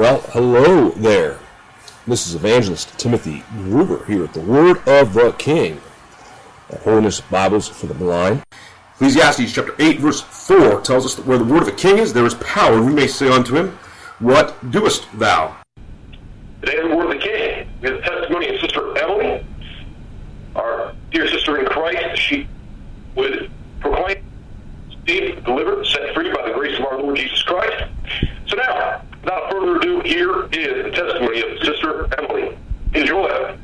Well, hello there. This is Evangelist Timothy Gruber here at the Word of the King Holiness Bibles for the Blind. Ecclesiastes chapter 8, verse 4 tells us that where the word of the king is, there is power. We may say unto him, What doest thou? Today, the word of the king. We have the testimony of Sister Emily, our dear sister in Christ. She would proclaim, saved, delivered, set free by the grace of our Lord Jesus Christ. So now, without further ado, here is the testimony of Sister Emily. Enjoy.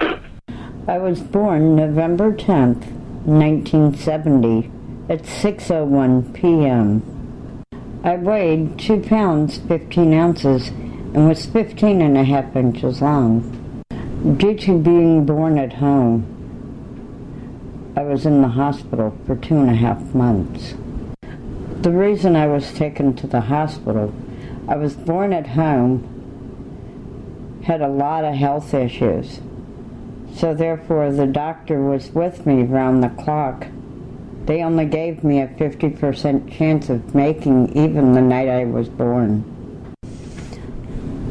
I was born November 10th, 1970 at 6.01 p.m. I weighed 2 pounds 15 ounces and was 15 and a half inches long. Due to being born at home, I was in the hospital for two and a half months. The reason I was taken to the hospital, I was born at home, had a lot of health issues. So therefore the doctor was with me round the clock they only gave me a 50% chance of making even the night I was born.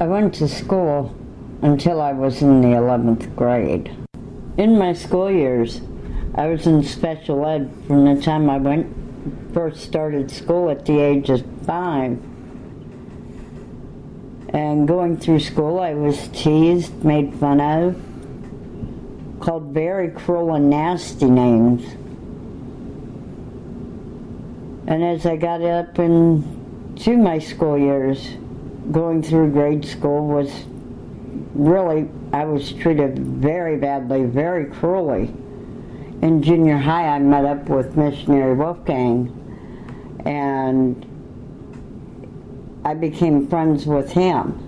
I went to school until I was in the 11th grade. In my school years, I was in special ed from the time I went first started school at the age of five. And going through school, I was teased, made fun of, called very cruel and nasty names. And as I got up into my school years, going through grade school was really, I was treated very badly, very cruelly. In junior high, I met up with missionary Wolfgang, and I became friends with him.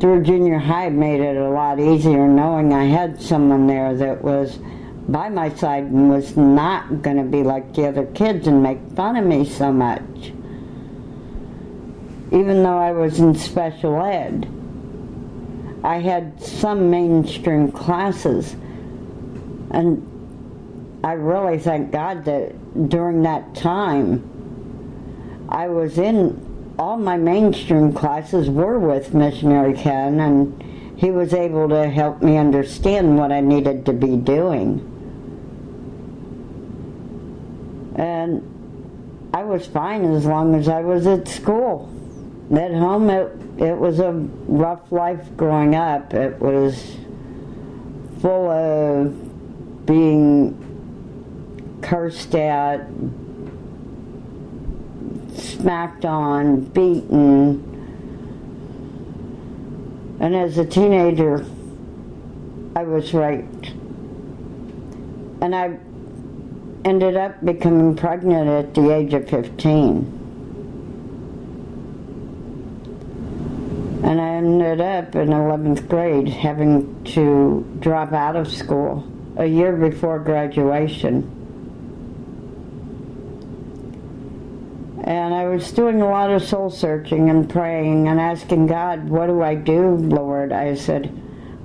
Through junior high, made it a lot easier knowing I had someone there that was by my side and was not going to be like the other kids and make fun of me so much. Even though I was in special ed, I had some mainstream classes. And I really thank God that during that time, I was in all my mainstream classes were with Missionary Ken, and he was able to help me understand what I needed to be doing. And I was fine as long as I was at school. At home, it, it was a rough life growing up. It was full of being cursed at, smacked on, beaten. And as a teenager, I was raped. And I ended up becoming pregnant at the age of 15. And I ended up in 11th grade having to drop out of school a year before graduation. And I was doing a lot of soul searching and praying and asking God, What do I do, Lord? I said,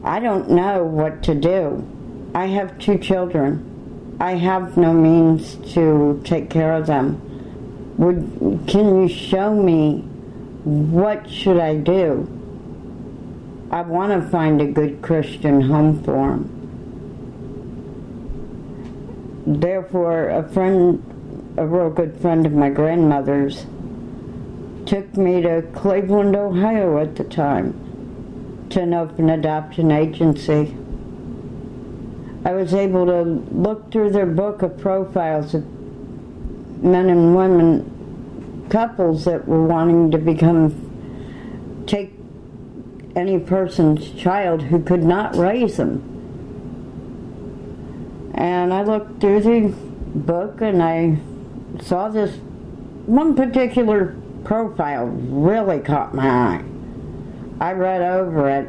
I don't know what to do. I have two children. I have no means to take care of them. Would can you show me what should I do? I want to find a good Christian home for them. Therefore, a friend, a real good friend of my grandmother's, took me to Cleveland, Ohio at the time to an open adoption agency. I was able to look through their book of profiles of men and women, couples that were wanting to become, take any person's child who could not raise them. And I looked through the book and I saw this one particular profile really caught my eye. I read over it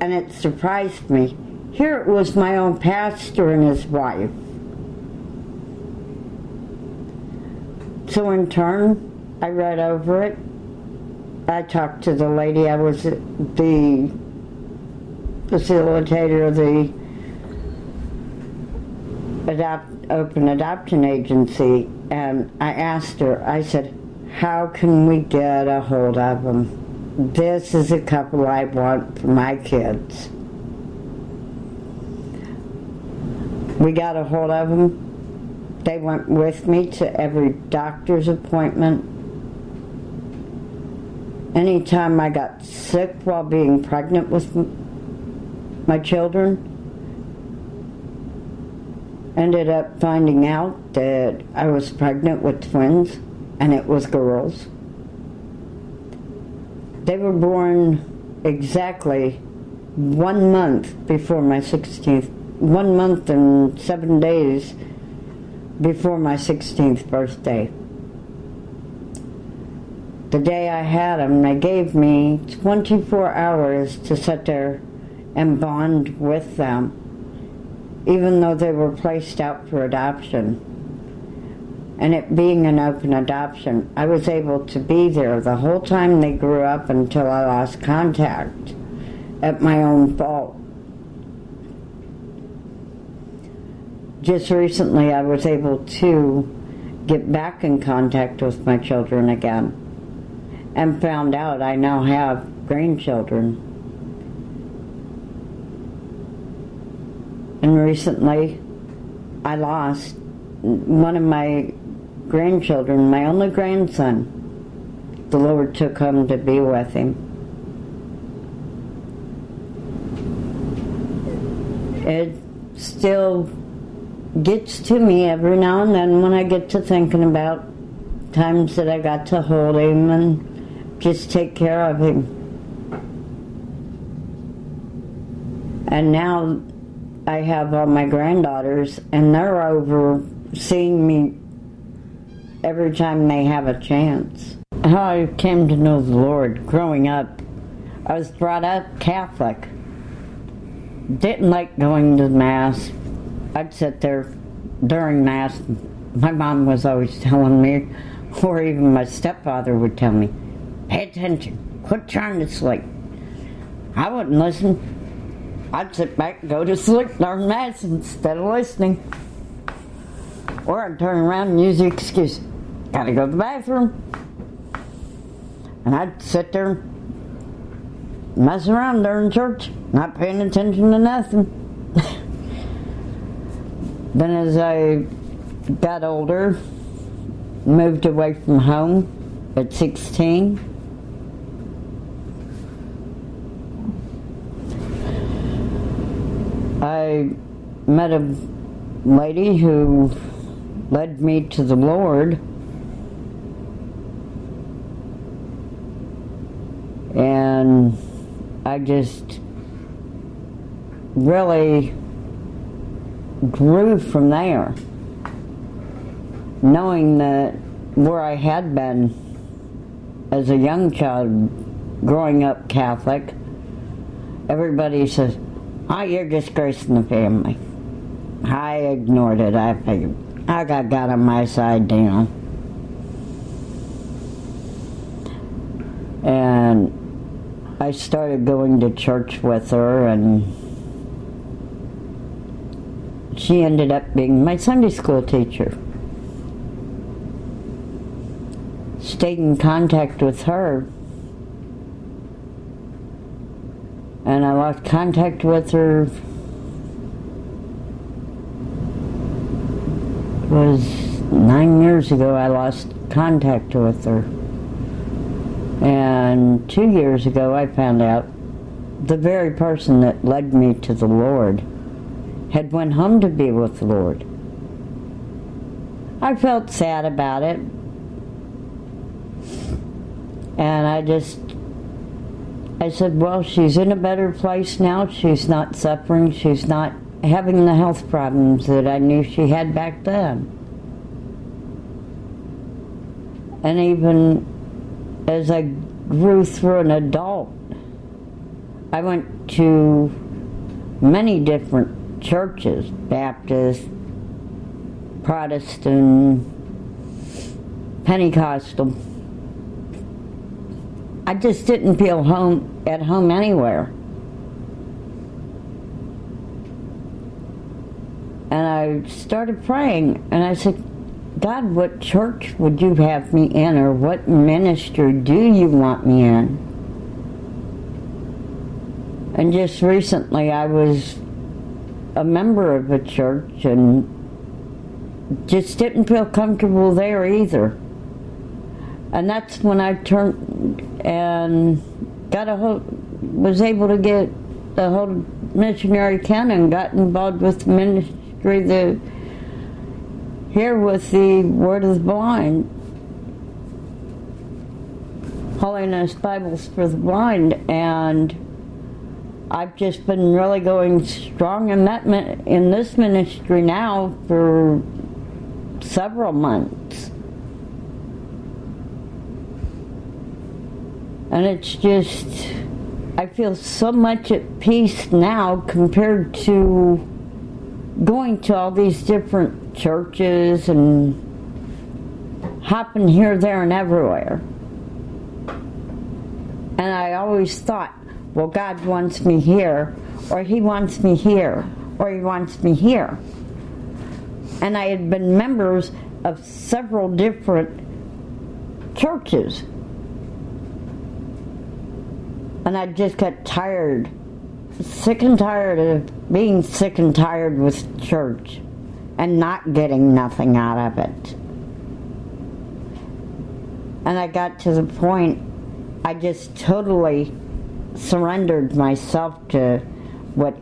and it surprised me here it was my own pastor and his wife. So in turn, I read over it. I talked to the lady. I was the facilitator of the adopt, open adoption agency, and I asked her. I said, "How can we get a hold of them?" this is a couple I want for my kids. We got a hold of them. They went with me to every doctor's appointment. Anytime I got sick while being pregnant with my children, ended up finding out that I was pregnant with twins and it was girls. They were born exactly one month before my 16th, one month and seven days before my 16th birthday. The day I had them, they gave me 24 hours to sit there and bond with them, even though they were placed out for adoption and it being an open adoption, I was able to be there the whole time they grew up until I lost contact at my own fault. Just recently, I was able to get back in contact with my children again and found out I now have grandchildren. And recently, I lost one of my grandchildren, my only grandson, the Lord took him to be with him. It still gets to me every now and then when I get to thinking about times that I got to hold him and just take care of him. And now I have all my granddaughters, and they're over seeing me every time they have a chance. How I came to know the Lord growing up, I was brought up Catholic. Didn't like going to Mass. I'd sit there during Mass. My mom was always telling me, or even my stepfather would tell me, pay attention, quit trying to sleep. I wouldn't listen. I'd sit back and go to sleep during Mass instead of listening. Or I'd turn around and use the excuse gotta go to the bathroom. And I'd sit there and mess around during church, not paying attention to nothing. then as I got older, moved away from home at 16. I met a lady who led me to the Lord. And I just really grew from there, knowing that where I had been as a young child growing up Catholic, everybody says, Oh, you're disgracing the family. I ignored it. I figured I got God on my side down. And I started going to church with her, and she ended up being my Sunday school teacher. Stayed in contact with her, and I lost contact with her. It was nine years ago I lost contact with her. And two years ago, I found out the very person that led me to the Lord had went home to be with the Lord. I felt sad about it. And I just, I said, well, she's in a better place now. She's not suffering. She's not having the health problems that I knew she had back then. And even as I grew through an adult, I went to many different churches Baptist, Protestant, Pentecostal. I just didn't feel home at home anywhere. And I started praying and I said, God, what church would you have me in, or what ministry do you want me in? And just recently, I was a member of a church and just didn't feel comfortable there either. And that's when I turned and got a hold, was able to get the whole missionary canon, got involved with the ministry the here with the Word of the Blind, Holiness Bibles for the Blind, and I've just been really going strong in that in this ministry now for several months. And it's just, I feel so much at peace now compared to going to all these different churches and hopping here, there, and everywhere. And I always thought, well, God wants me here, or He wants me here, or He wants me here. And I had been members of several different churches. And I just got tired, sick and tired of being sick and tired with church and not getting nothing out of it. And I got to the point I just totally surrendered myself to what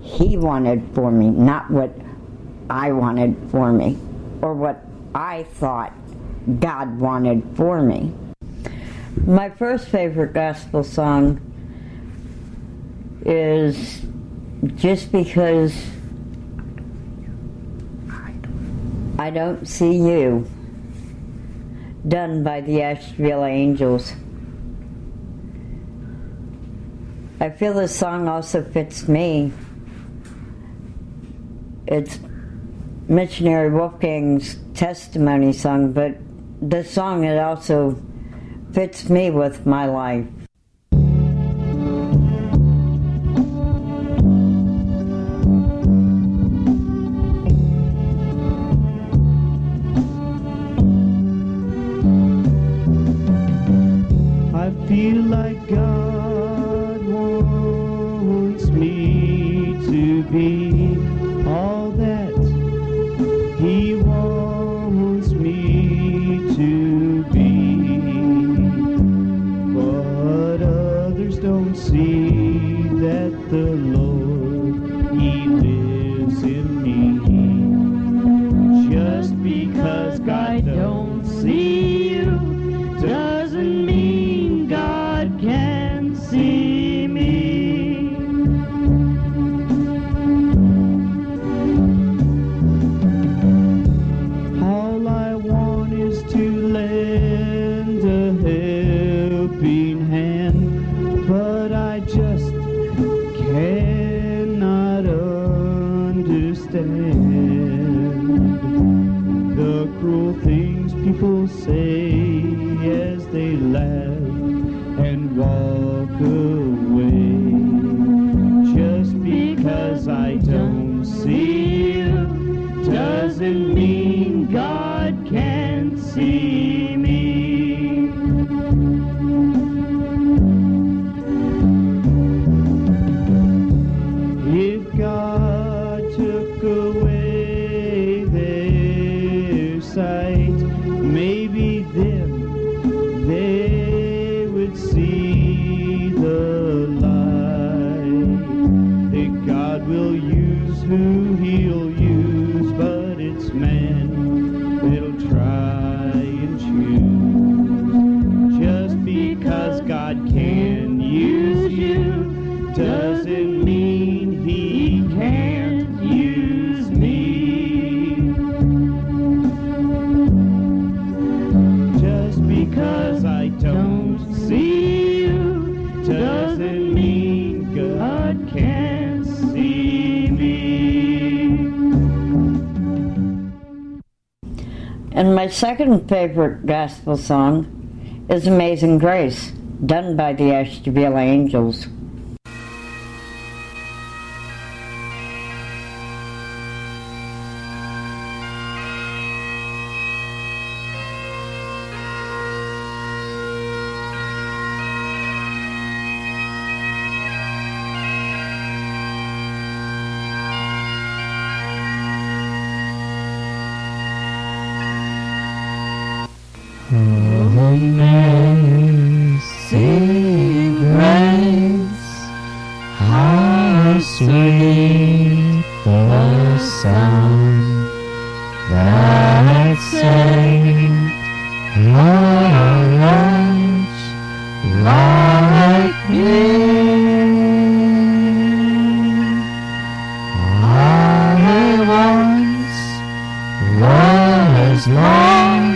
he wanted for me, not what I wanted for me or what I thought God wanted for me. My first favorite gospel song is Just Because I Don't See You, done by the Asheville Angels. I feel this song also fits me. It's missionary Wolfgang's testimony song, but the song it also fits me with my life. my second favorite gospel song is Amazing Grace, done by the Asheville Angels. Third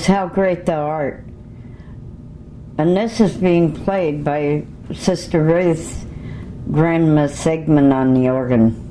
is How Great Thou Art. And this is being played by Sister Ruth Grandma Segman on the organ.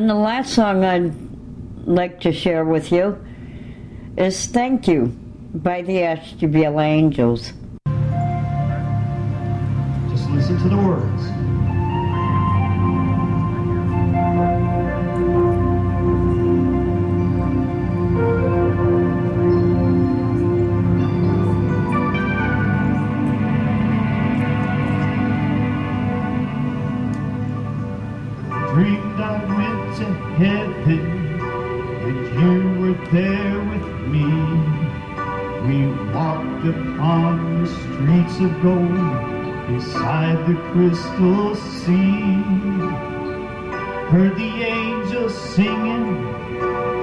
And the last song I'd like to share with you is Thank You by the Ashtabula Angels. We walked upon the streets of gold beside the crystal sea. Heard the angels singing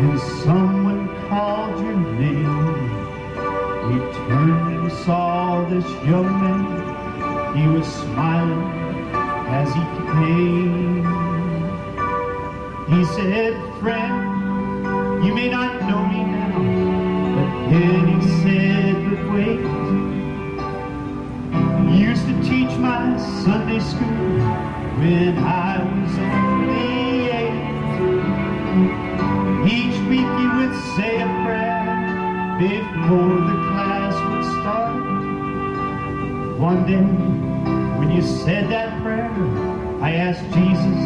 and someone called your name. We turned and saw this young man. He was smiling as he came. He said, friend, you may not know me now, then he said, but wait. Used to teach my Sunday school when I was only eight. Each week he would say a prayer before the class would start. One day, when you said that prayer, I asked Jesus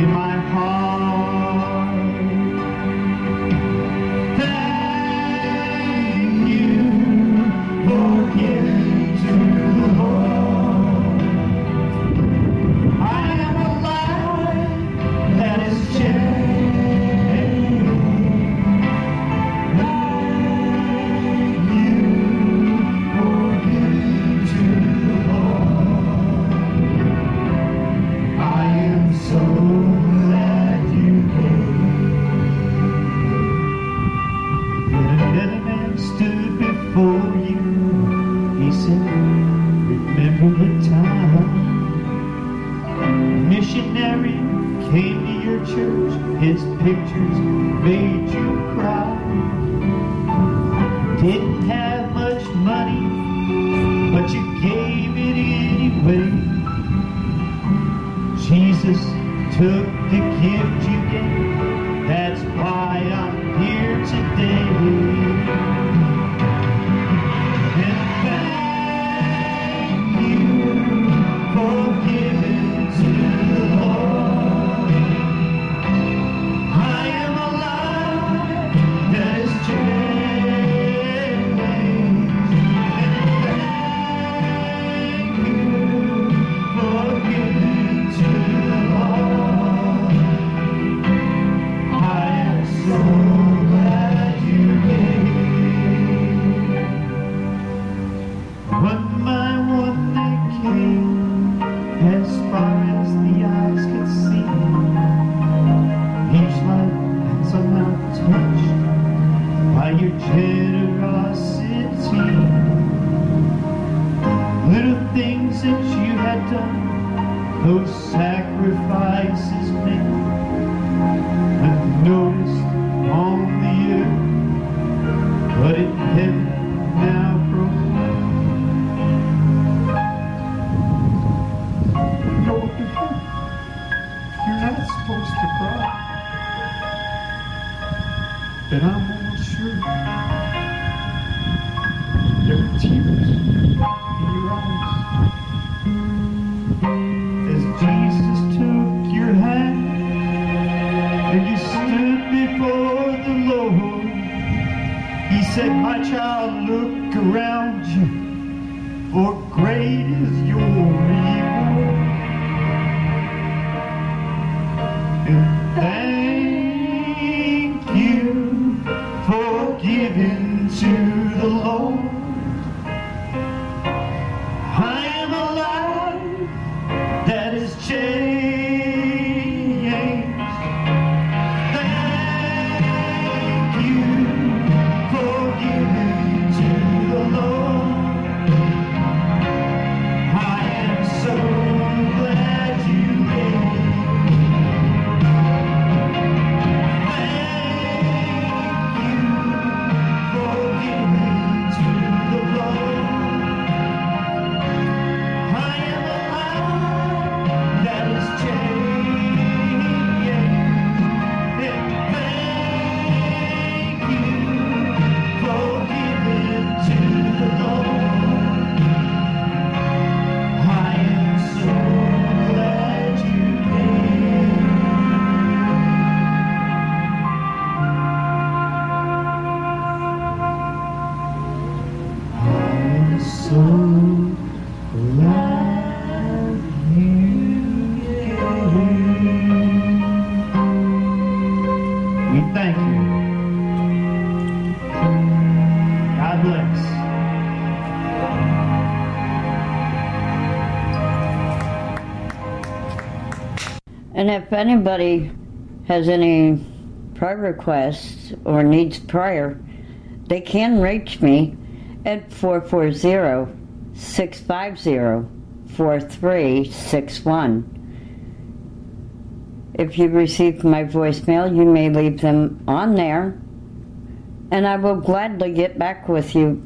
in my heart. Little things that you had done, those sacrifices made, if anybody has any prayer requests or needs prayer, they can reach me at 440 650 4361. If you received my voicemail, you may leave them on there, and I will gladly get back with you.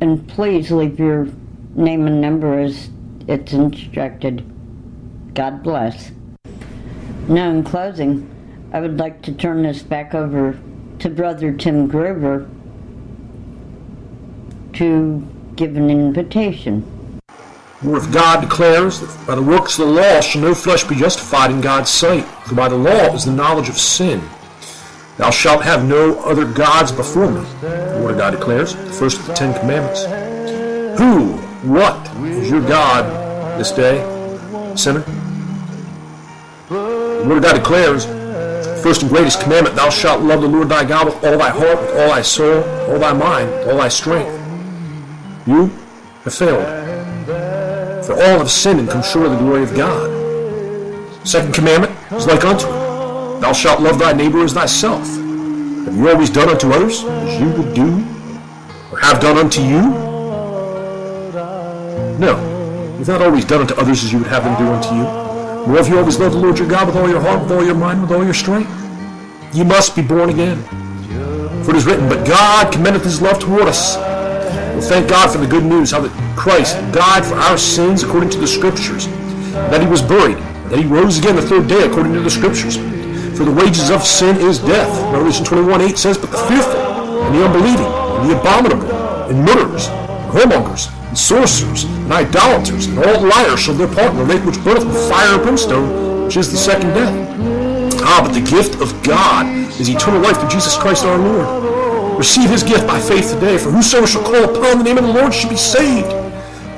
And please leave your name and number as it's instructed. God bless. Now, in closing, I would like to turn this back over to Brother Tim Gruber to give an invitation. The if God declares that by the works of the law shall no flesh be justified in God's sight, for by the law is the knowledge of sin. Thou shalt have no other gods before me. The Word of God declares, the first of the Ten Commandments. Who, what is your God this day, sinner? The Word of God declares, first and greatest commandment, thou shalt love the Lord thy God with all thy heart, with all thy soul, all thy mind, all thy strength. You have failed. For all have sinned and come short of the glory of God. Second commandment is like unto it. Thou shalt love thy neighbor as thyself. Have you always done unto others as you would do, or have done unto you? No, you've not always done unto others as you would have them do unto you. Have you always love the Lord your God with all your heart, with all your mind, with all your strength. You must be born again. For it is written, But God commendeth his love toward us. Well, thank God for the good news, how that Christ died for our sins according to the Scriptures, that he was buried, that he rose again the third day according to the Scriptures. For the wages of sin is death. Revelation 21 8 says, But the fearful, and the unbelieving, and the abominable, and murderers, and whoremongers, and sorcerers, and idolaters, and all liars shall their part in the lake which burneth with fire and brimstone, which is the second death. Ah, but the gift of God is eternal life through Jesus Christ our Lord. Receive his gift by faith today, for whosoever shall call upon the name of the Lord shall be saved.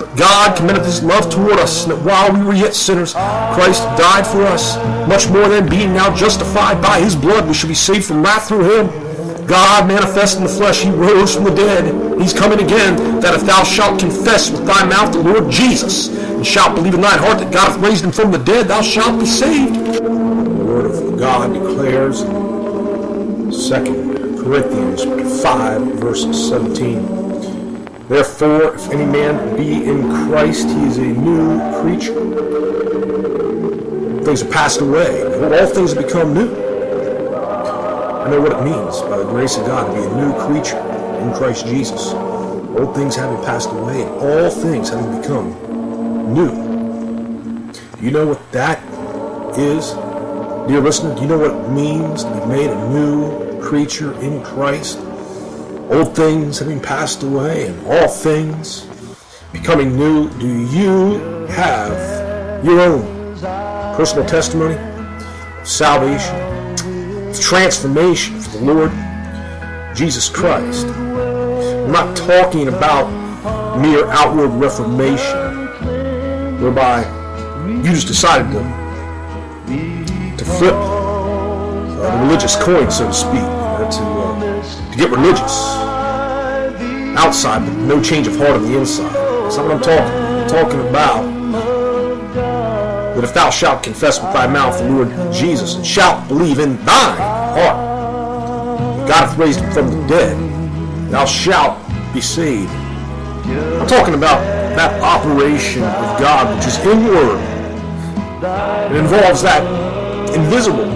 But God commendeth his love toward us, and that while we were yet sinners, Christ died for us. Much more than being now justified by his blood, we shall be saved from wrath through him. God manifest in the flesh, he rose from the dead. He's coming again, that if thou shalt confess with thy mouth the Lord Jesus, and shalt believe in thine heart that God hath raised him from the dead, thou shalt be saved. The word of God declares, in 2 Corinthians 5, verse 17. Therefore, if any man be in Christ, he is a new creature. Things have passed away. All things have become new. I know what it means, by the grace of God, to be a new creature in Christ Jesus. Old things having passed away, and all things having become new. Do you know what that is? Dear listener, do you know what it means to be made a new creature in Christ? Old things having passed away, and all things becoming new. Do you have your own personal testimony of salvation? Transformation for the Lord Jesus Christ. I'm not talking about mere outward reformation, whereby you just decided to, to flip uh, the religious coin, so to speak, uh, to, uh, to get religious outside, but no change of heart on the inside. That's not what I'm talking. I'm talking about that if thou shalt confess with thy mouth the Lord Jesus, and shalt believe in thine heart God hath raised him from the dead, thou shalt be saved. I'm talking about that operation of God which is inward. It involves that invisible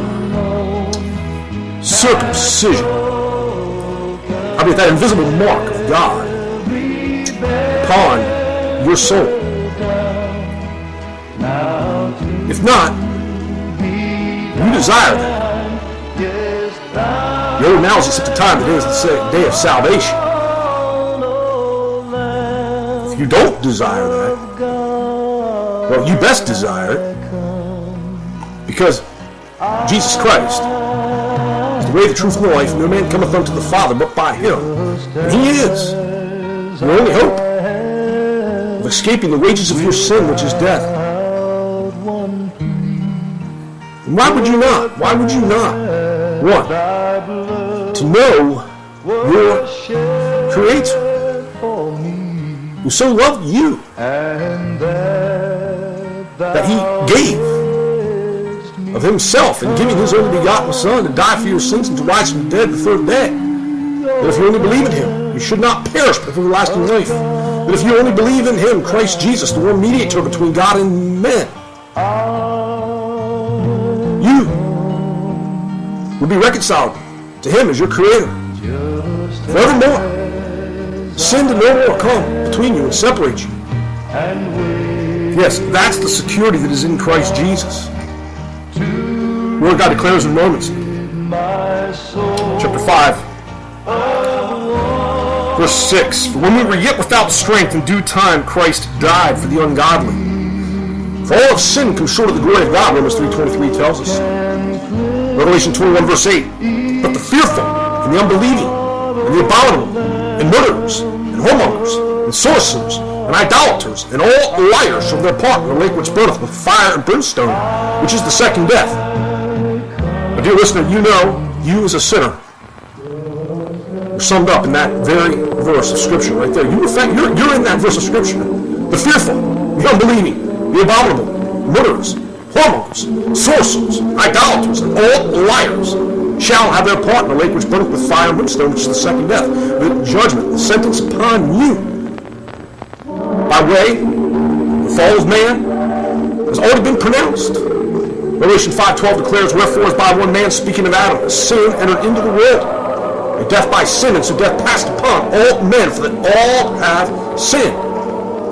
circumcision. I mean, that invisible mark of God upon your soul. If not, you desire that. Lord now is the time that is the day of salvation. If you don't desire that, well, you best desire it because Jesus Christ is the way, the truth, and the life. No man cometh unto the Father but by Him. And He is the only hope of escaping the wages of your sin, which is death. Why would you not? Why would you not? One, to know your Creator, who so loved you that He gave of himself and giving his only begotten Son to die for your sins and to rise from the dead the third day. That if you only believe in him, you should not perish but have everlasting life. That if you only believe in him, Christ Jesus, the one mediator between God and men, you will be reconciled to him as your creator forevermore. Sin to no more come between you and separate you. Yes, that's the security that is in Christ Jesus. Word God declares in Romans chapter 5, verse 6. For when we were yet without strength, in due time Christ died for the ungodly. For all of sin comes short of the glory of God, Romans 3.23 tells us. Revelation 21, verse 8. But the fearful, and the unbelieving, and the abominable, and murderers, and whoremongers, and sorcerers, and idolaters, and all liars shall their part in the lake which burneth with fire and brimstone, which is the second death. But dear listener, you know, you as a sinner, are summed up in that very verse of Scripture right there. You, you're, you're in that verse of Scripture. The fearful, the unbelieving, the abominable, murderers, whoremongers, sorcerers, idolaters, and all liars shall have their part in the lake which burneth with fire and brimstone, which is the second death. The judgment, the sentence upon you by way the fall of man has already been pronounced. Revelation 5.12 declares, Wherefore as by one man, speaking of Adam, sin entered into the world, and death by sin, and so death passed upon all men, for that all have sinned.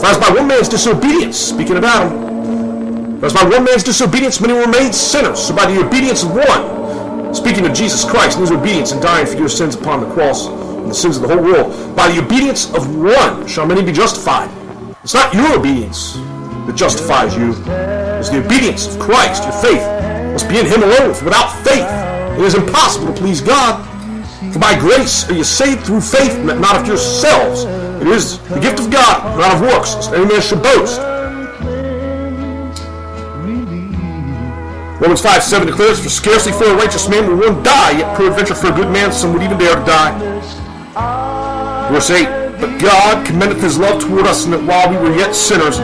For as by one man's disobedience, speaking of Adam, as by one man's disobedience many were made sinners, so by the obedience of one, speaking of Jesus Christ and his obedience and dying for your sins upon the cross, and the sins of the whole world, by the obedience of one shall many be justified. It's not your obedience that justifies you. It's the obedience of Christ. Your faith must be in Him alone. Without faith, it is impossible to please God. For by grace are you saved through faith, not of yourselves. It is the gift of God, not of works, lest any man should boast. Romans 5 7 declares, For scarcely for a righteous man will one die, yet peradventure for a good man some would even dare to die. Verse 8 But God commendeth his love toward us, and that while we were yet sinners,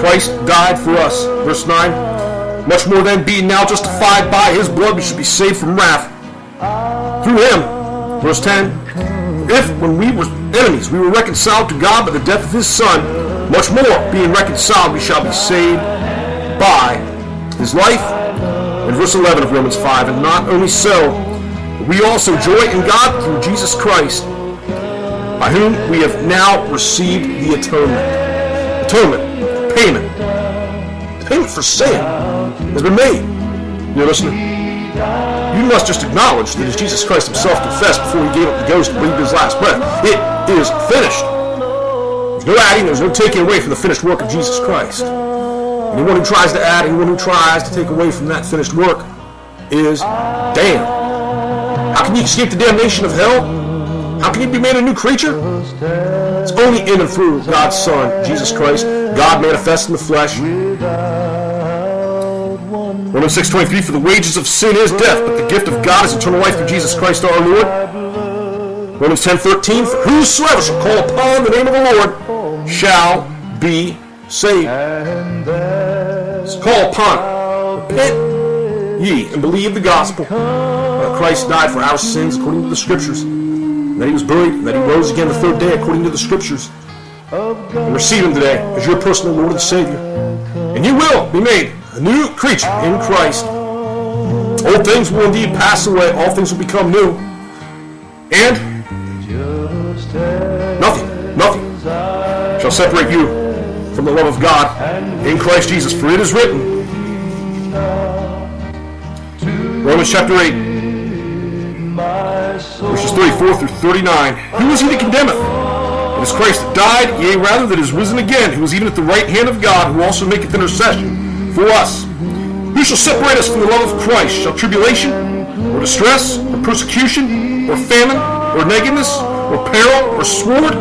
Christ died for us. Verse 9 Much more than being now justified by his blood, we should be saved from wrath through him. Verse 10 If when we were enemies we were reconciled to God by the death of his Son, much more, being reconciled, we shall be saved by his life. Verse 11 of Romans 5, and not only so, we also joy in God through Jesus Christ, by whom we have now received the atonement. Atonement, payment. Payment for sin has been made. You're listening? you must just acknowledge that as Jesus Christ himself confessed before he gave up the ghost and breathed his last breath, it is finished. There's no adding, there's no taking away from the finished work of Jesus Christ. Anyone who tries to add, anyone who tries to take away from that finished work is damned. How can you escape the damnation of hell? How can you be made a new creature? It's only in and through God's Son, Jesus Christ, God manifest in the flesh. Romans 6.23, For the wages of sin is death, but the gift of God is eternal life through Jesus Christ our Lord. Romans 10.13, For whosoever shall call upon the name of the Lord shall be saved. So call upon Repent ye and believe the gospel that Christ died for our sins according to the scriptures, that he was buried, and that he rose again the third day according to the scriptures. And receive him today as your personal Lord and Savior. And you will be made a new creature in Christ. Old things will indeed pass away, all things will become new. And nothing, nothing shall separate you from the love of God in Christ Jesus. For it is written, Romans chapter 8, verses 34 through 39. Who is he that condemneth? It is Christ that died, yea, rather that is risen again, who is even at the right hand of God, who also maketh intercession for us. Who shall separate us from the love of Christ? Shall tribulation, or distress, or persecution, or famine, or nakedness, or peril, or sword?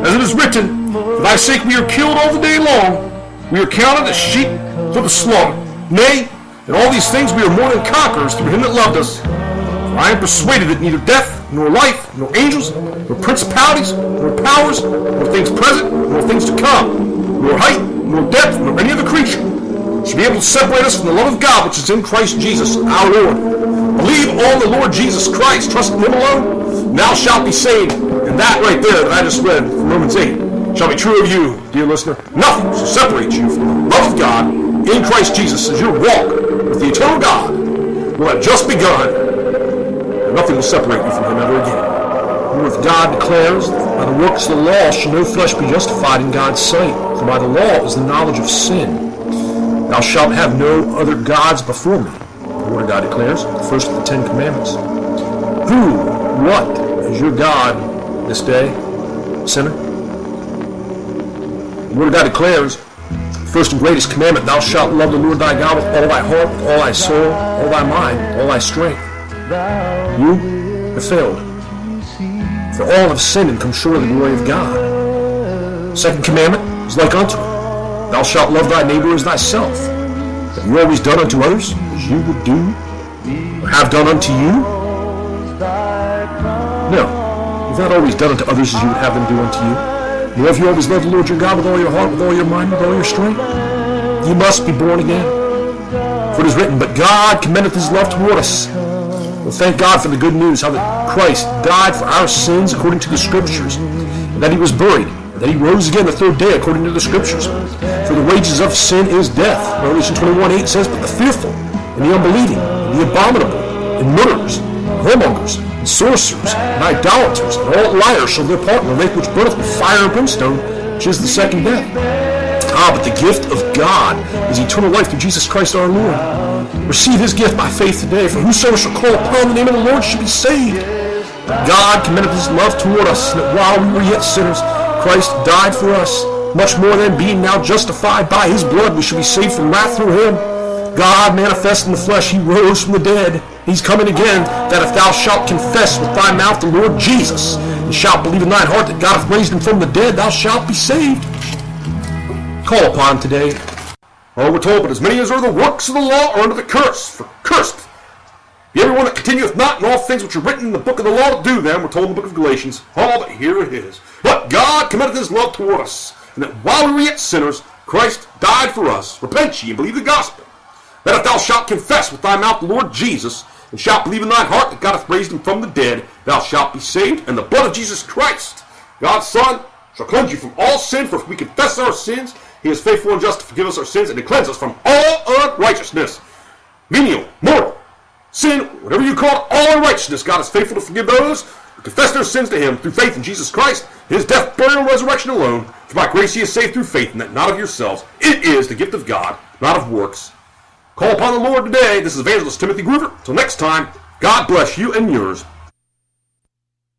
As it is written, For thy sake we are killed all the day long. We are counted as sheep for the slaughter. Nay, in all these things we are more than conquerors through him that loved us. For I am persuaded that neither death, nor life, nor angels, nor principalities, nor powers, nor things present, nor things to come, nor height, nor depth, nor any other creature should be able to separate us from the love of God which is in Christ Jesus our Lord. Believe on the Lord Jesus Christ, trust in Him alone, thou shalt be saved. And that right there that I just read from Romans 8 shall be true of you, dear listener. Nothing shall separate you from the love of God in Christ Jesus as your walk with the eternal God will have just begun. And nothing will separate you from Him ever again. For if God declares, by the works of the law shall no flesh be justified in God's sight, for by the law is the knowledge of sin. Thou shalt have no other gods before me. The Word of God declares, the first of the Ten Commandments. Who, what is your God this day, sinner? The Word of God declares, first and greatest commandment, thou shalt love the Lord thy God with all thy heart, with all thy soul, all thy mind, all thy strength. You have failed. For all have sinned and come short of the glory of God. Second commandment is like unto it. Thou shalt love thy neighbor as thyself. Have you always done unto others as you would do, or have done unto you? No. You've not always done unto others as you would have them do unto you. Nor have you always loved the Lord your God with all your heart, with all your mind, with all your strength. You must be born again. For it is written, But God commendeth his love toward us. Well, thank God for the good news, how that Christ died for our sins according to the Scriptures, and that he was buried, and that he rose again the third day according to the Scriptures. For the wages of sin is death. Revelation 21, 8 says, But the fearful, and the unbelieving, and the abominable, and murderers, and whoremongers, and sorcerers, and idolaters, and all liars shall their part in the lake which burneth with fire and brimstone, which is the second death. Ah, but the gift of God is eternal life through Jesus Christ our Lord. Receive his gift by faith today, for whosoever shall call upon the name of the Lord shall be saved. God commendeth his love toward us, that while we were yet sinners, Christ died for us. Much more than being now justified by his blood, we shall be saved from wrath through him. God manifest in the flesh, he rose from the dead. He's coming again, that if thou shalt confess with thy mouth the Lord Jesus, and shalt believe in thine heart that God hath raised him from the dead, thou shalt be saved. Call upon today. Oh, we're told, but as many as are the works of the law are under the curse, for cursed be everyone that continueth not in all things which are written in the book of the law to do them, we're told in the book of Galatians. Oh, but here it is. But God commendeth his love toward us, and that while we were yet sinners, Christ died for us. Repent ye and believe the gospel. That if thou shalt confess with thy mouth the Lord Jesus, and shalt believe in thine heart that God hath raised him from the dead, thou shalt be saved, and the blood of Jesus Christ, God's Son, shall cleanse you from all sin, for if we confess our sins, he is faithful and just to forgive us our sins and to cleanse us from all unrighteousness. Venial, mortal, sin, whatever you call it, all unrighteousness. God is faithful to forgive those who confess their sins to him through faith in Jesus Christ, his death, burial, and resurrection alone. For by grace ye are saved through faith, and that not of yourselves. It is the gift of God, not of works. Call upon the Lord today. This is Evangelist Timothy Groover. Till next time, God bless you and yours.